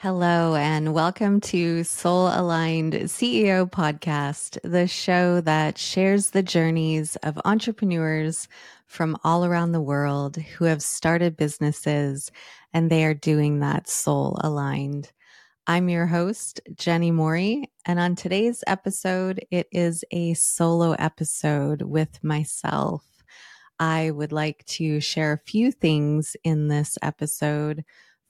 Hello, and welcome to Soul Aligned CEO Podcast, the show that shares the journeys of entrepreneurs from all around the world who have started businesses and they are doing that soul aligned. I'm your host, Jenny Mori, and on today's episode, it is a solo episode with myself. I would like to share a few things in this episode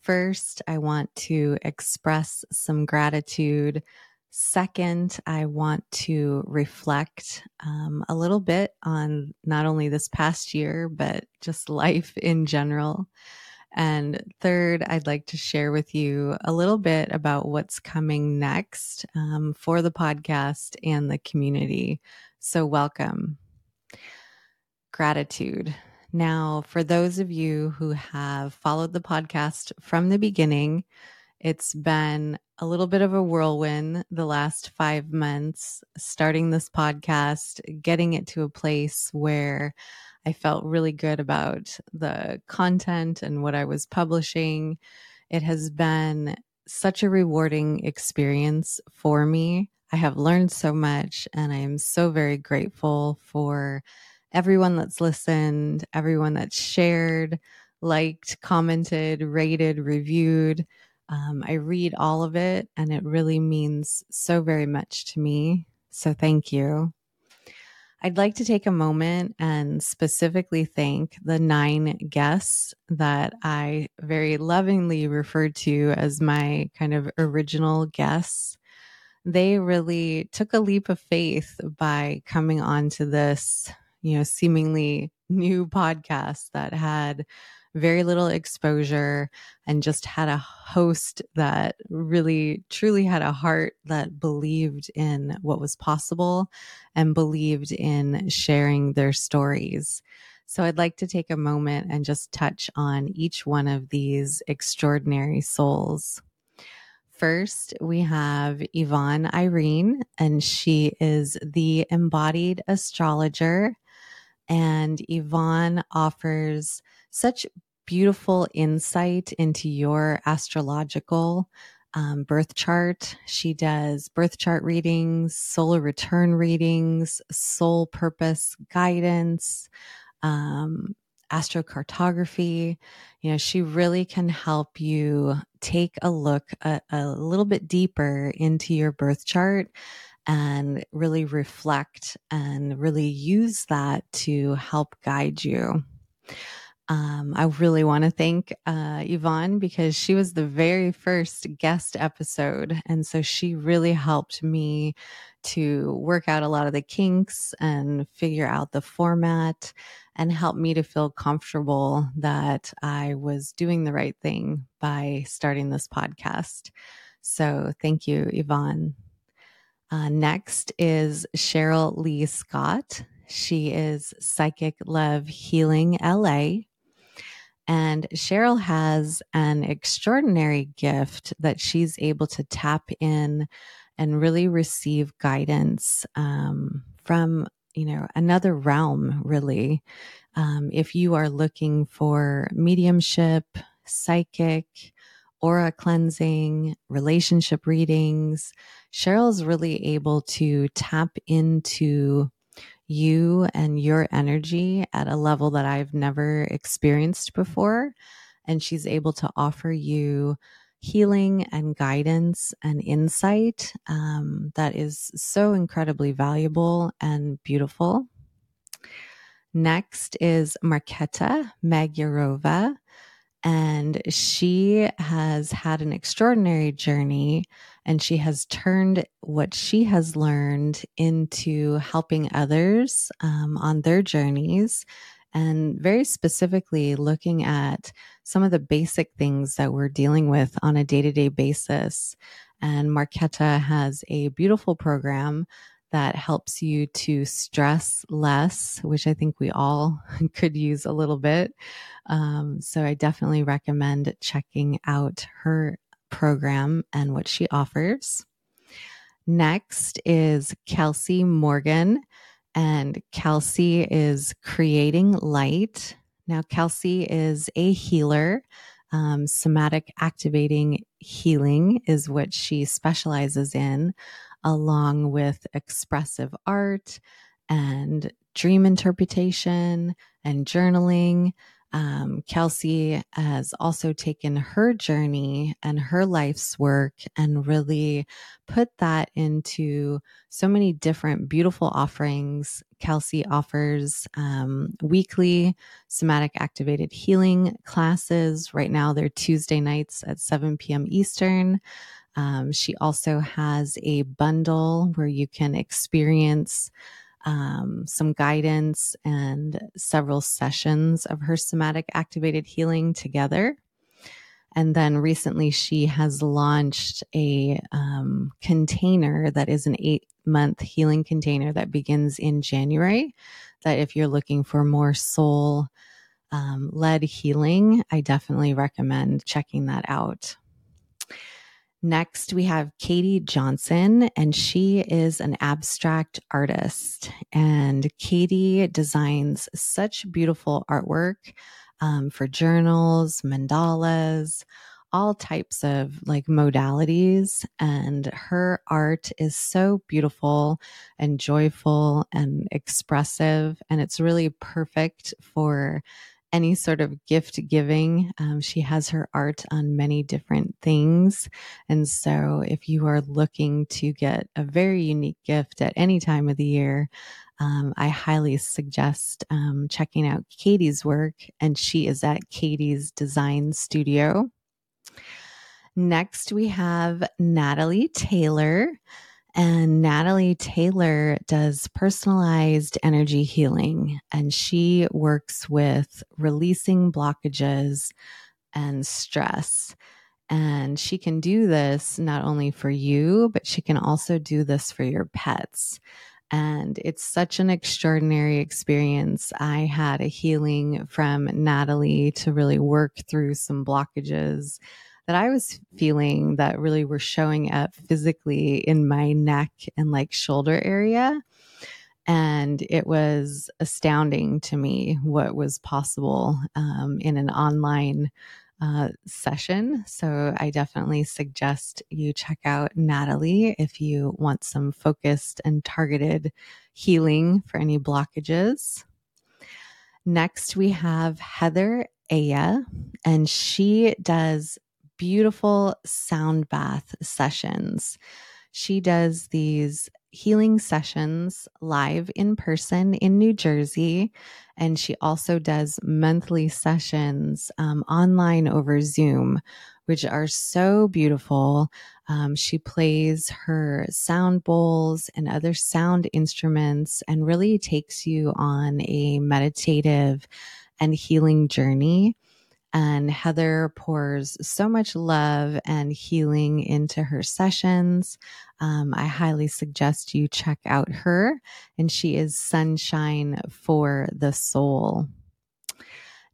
First, I want to express some gratitude. Second, I want to reflect um, a little bit on not only this past year, but just life in general. And third, I'd like to share with you a little bit about what's coming next um, for the podcast and the community. So, welcome. Gratitude. Now, for those of you who have followed the podcast from the beginning, it's been a little bit of a whirlwind the last five months, starting this podcast, getting it to a place where I felt really good about the content and what I was publishing. It has been such a rewarding experience for me. I have learned so much, and I am so very grateful for everyone that's listened, everyone that's shared, liked, commented, rated, reviewed. Um, I read all of it and it really means so very much to me. So thank you. I'd like to take a moment and specifically thank the nine guests that I very lovingly referred to as my kind of original guests. They really took a leap of faith by coming onto this you know, seemingly new podcast that had very little exposure and just had a host that really truly had a heart that believed in what was possible and believed in sharing their stories. So I'd like to take a moment and just touch on each one of these extraordinary souls. First, we have Yvonne Irene, and she is the embodied astrologer and Yvonne offers such beautiful insight into your astrological um, birth chart. She does birth chart readings, solar return readings, soul purpose guidance, um, astrocartography. You know, she really can help you take a look a, a little bit deeper into your birth chart and really reflect and really use that to help guide you. Um, I really want to thank uh, Yvonne because she was the very first guest episode. And so she really helped me to work out a lot of the kinks and figure out the format and help me to feel comfortable that I was doing the right thing by starting this podcast. So thank you, Yvonne. Uh, next is Cheryl Lee Scott. She is Psychic Love Healing LA. And Cheryl has an extraordinary gift that she's able to tap in and really receive guidance um, from, you know, another realm, really. Um, if you are looking for mediumship, psychic, aura cleansing, relationship readings, Cheryl's really able to tap into you and your energy at a level that I've never experienced before. And she's able to offer you healing and guidance and insight um, that is so incredibly valuable and beautiful. Next is Marketa Magyarova and she has had an extraordinary journey and she has turned what she has learned into helping others um, on their journeys and very specifically looking at some of the basic things that we're dealing with on a day to day basis. And Marketa has a beautiful program that helps you to stress less, which I think we all could use a little bit. Um, so I definitely recommend checking out her program and what she offers. Next is Kelsey Morgan, and Kelsey is creating light. Now, Kelsey is a healer, um, somatic activating healing is what she specializes in, along with expressive art and dream interpretation and journaling um, Kelsey has also taken her journey and her life's work and really put that into so many different beautiful offerings. Kelsey offers um, weekly somatic activated healing classes. Right now, they're Tuesday nights at 7 p.m. Eastern. Um, she also has a bundle where you can experience um, some guidance and several sessions of her somatic activated healing together. And then recently, she has launched a um, container that is an eight month healing container that begins in January. That if you're looking for more soul um, led healing, I definitely recommend checking that out. Next, we have Katie Johnson, and she is an abstract artist. And Katie designs such beautiful artwork um, for journals, mandalas, all types of like modalities. And her art is so beautiful and joyful and expressive. And it's really perfect for any sort of gift giving. Um, she has her art on many different things. And so, if you are looking to get a very unique gift at any time of the year, um, I highly suggest um, checking out Katie's work. And she is at Katie's Design Studio. Next, we have Natalie Taylor. And Natalie Taylor does personalized energy healing, and she works with releasing blockages and stress. And she can do this not only for you, but she can also do this for your pets. And it's such an extraordinary experience. I had a healing from Natalie to really work through some blockages that I was feeling that really were showing up physically in my neck and like shoulder area. And it was astounding to me what was possible um, in an online uh, session. So I definitely suggest you check out Natalie if you want some focused and targeted healing for any blockages. Next, we have Heather Aya, and she does beautiful sound bath sessions. She does these healing sessions live in person in New Jersey. And she also does monthly sessions um, online over Zoom, which are so beautiful. Um, she plays her sound bowls and other sound instruments and really takes you on a meditative and healing journey. And Heather pours so much love and healing into her sessions. Um, I highly suggest you check out her, and she is sunshine for the soul.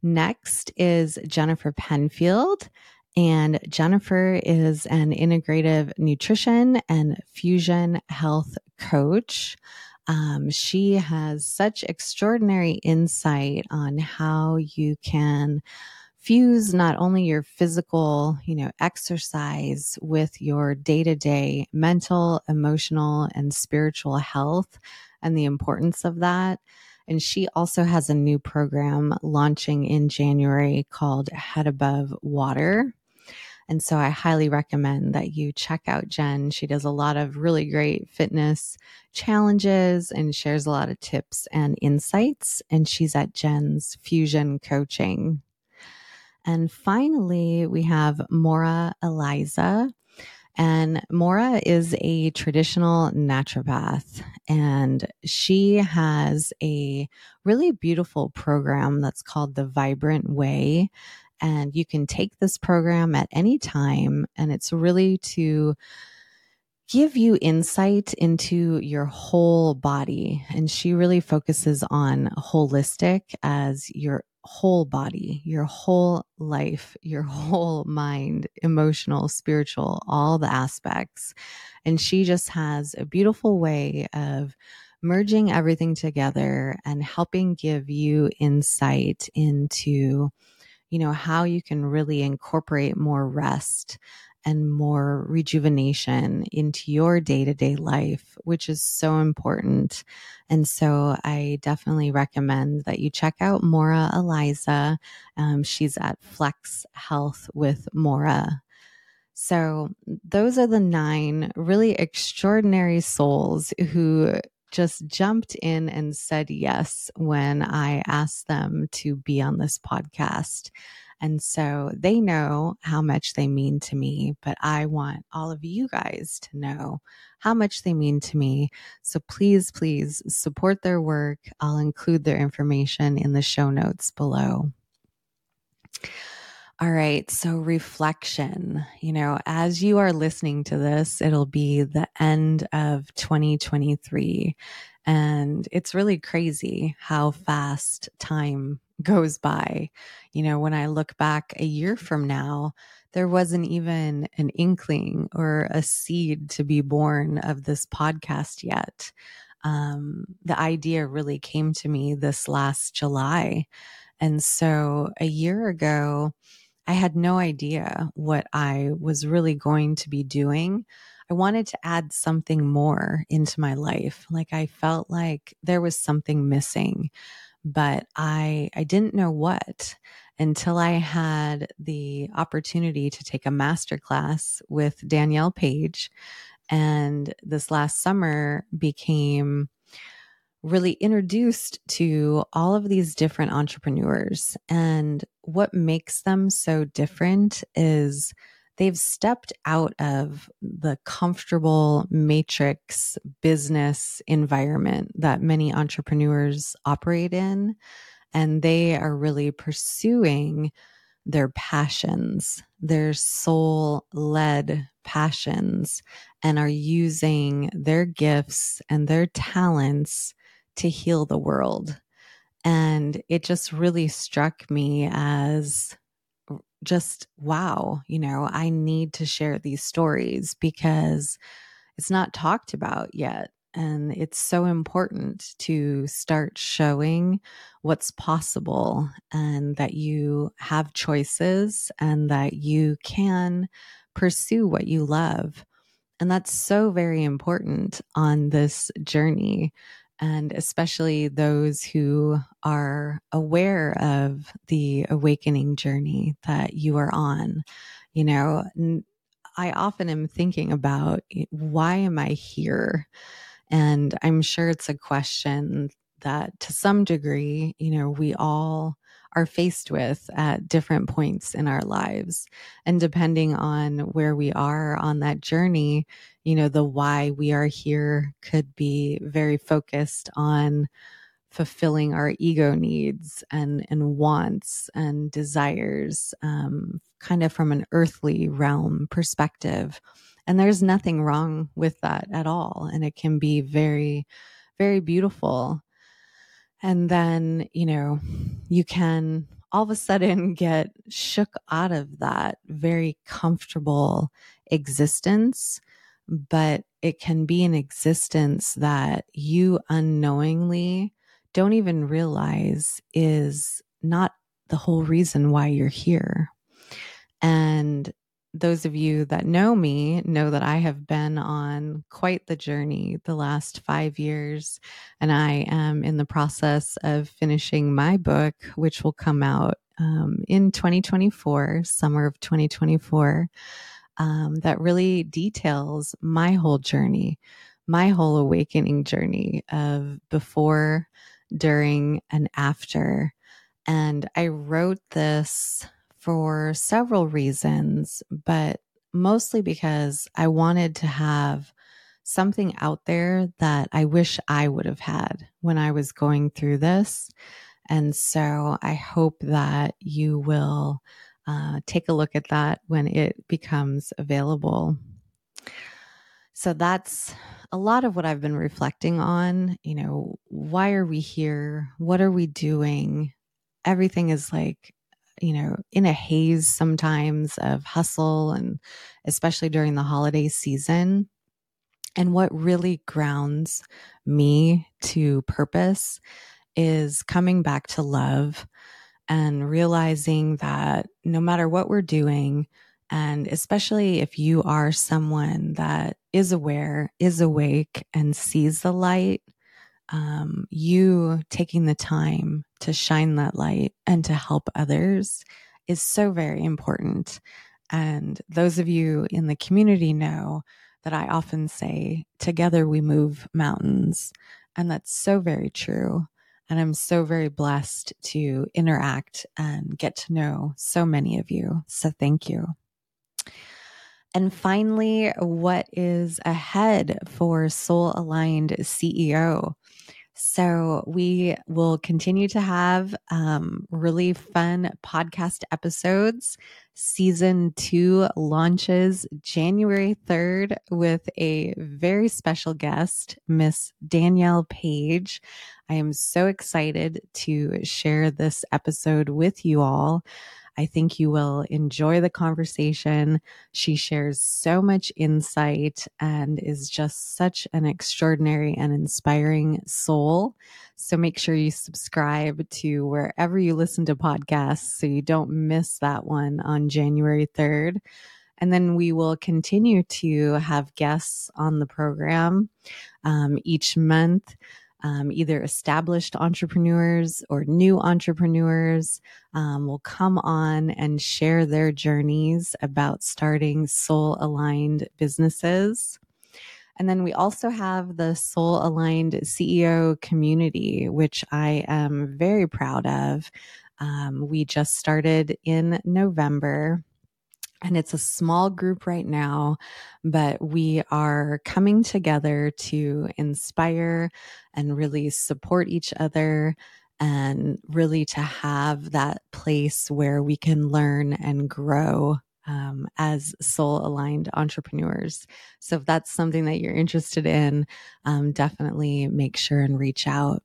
Next is Jennifer Penfield. And Jennifer is an integrative nutrition and fusion health coach. Um, she has such extraordinary insight on how you can fuse not only your physical, you know, exercise with your day to day mental, emotional, and spiritual health and the importance of that. And she also has a new program launching in January called Head Above Water. And so I highly recommend that you check out Jen. She does a lot of really great fitness challenges and shares a lot of tips and insights. And she's at Jen's Fusion Coaching. And finally, we have Mora Eliza. And Mora is a traditional naturopath, and she has a really beautiful program that's called the Vibrant Way. And you can take this program at any time, and it's really to give you insight into your whole body. And she really focuses on holistic as your whole body, your whole life, your whole mind, emotional, spiritual, all the aspects. And she just has a beautiful way of merging everything together and helping give you insight into, you know, how you can really incorporate more rest and more rejuvenation into your day to day life, which is so important. And so I definitely recommend that you check out Mora Eliza. Um, she's at Flex Health with Mora. So those are the nine really extraordinary souls who just jumped in and said yes when I asked them to be on this podcast. And so they know how much they mean to me, but I want all of you guys to know how much they mean to me. So please, please support their work. I'll include their information in the show notes below. All right. So reflection, you know, as you are listening to this, it'll be the end of 2023. And it's really crazy how fast time goes by. You know, when I look back a year from now, there wasn't even an inkling or a seed to be born of this podcast yet. Um, the idea really came to me this last July. And so a year ago, I had no idea what I was really going to be doing. I wanted to add something more into my life. Like I felt like there was something missing, but I I didn't know what until I had the opportunity to take a master class with Danielle Page and this last summer became really introduced to all of these different entrepreneurs. And what makes them so different is they've stepped out of the comfortable matrix business environment that many entrepreneurs operate in. And they are really pursuing their passions, their soul led passions, and are using their gifts and their talents to heal the world. And it just really struck me as just wow, you know, I need to share these stories because it's not talked about yet. And it's so important to start showing what's possible and that you have choices and that you can pursue what you love. And that's so very important on this journey and especially those who are aware of the awakening journey that you are on. You know, I often am thinking about why am I here? And I'm sure it's a question that to some degree, you know, we all are faced with at different points in our lives. And depending on where we are on that journey, you know, the why we are here could be very focused on fulfilling our ego needs and, and wants and desires, um, kind of from an earthly realm perspective. And there's nothing wrong with that at all. And it can be very, very beautiful. And then, you know, you can all of a sudden get shook out of that very comfortable existence, but it can be an existence that you unknowingly don't even realize is not the whole reason why you're here. And those of you that know me know that I have been on quite the journey the last five years, and I am in the process of finishing my book, which will come out um, in 2024, summer of 2024, um, that really details my whole journey, my whole awakening journey of before, during, and after. And I wrote this for several reasons, but mostly because I wanted to have something out there that I wish I would have had when I was going through this. And so I hope that you will uh, take a look at that when it becomes available. So that's a lot of what I've been reflecting on. You know, why are we here? What are we doing? Everything is like you know, in a haze sometimes of hustle and especially during the holiday season. And what really grounds me to purpose is coming back to love and realizing that no matter what we're doing, And especially if you are someone that is aware, is awake, and sees the light, um, you taking the time to shine that light and to help others is so very important. And those of you in the community know that I often say, together we move mountains. And that's so very true. And I'm so very blessed to interact and get to know so many of you. So thank you. And finally, what is ahead for Soul Aligned CEO? So, we will continue to have um, really fun podcast episodes. Season two launches January 3rd with a very special guest, Miss Danielle Page. I am so excited to share this episode with you all. I think you will enjoy the conversation. She shares so much insight and is just such an extraordinary and inspiring soul. So make sure you subscribe to wherever you listen to podcasts so you don't miss that one on January 3rd. And then we will continue to have guests on the program um, each month um, either established entrepreneurs or new entrepreneurs um, will come on and share their journeys about starting soul aligned businesses. And then we also have the Soul Aligned CEO community, which I am very proud of. Um, we just started in November and it's a small group right now, but we are coming together to inspire and really support each other and really to have that place where we can learn and grow um, as soul aligned entrepreneurs. So if that's something that you're interested in, um, definitely make sure and reach out.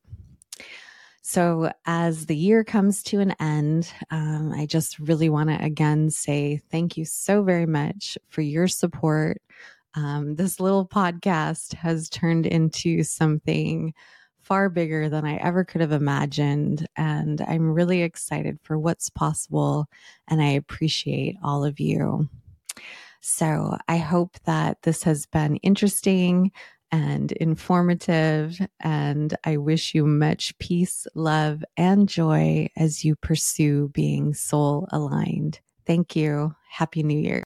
So, as the year comes to an end, um, I just really want to again say thank you so very much for your support. Um, this little podcast has turned into something far bigger than I ever could have imagined. And I'm really excited for what's possible. And I appreciate all of you. So I hope that this has been interesting and informative. And I wish you much peace, love, and joy as you pursue being soul aligned. Thank you. Happy New Year.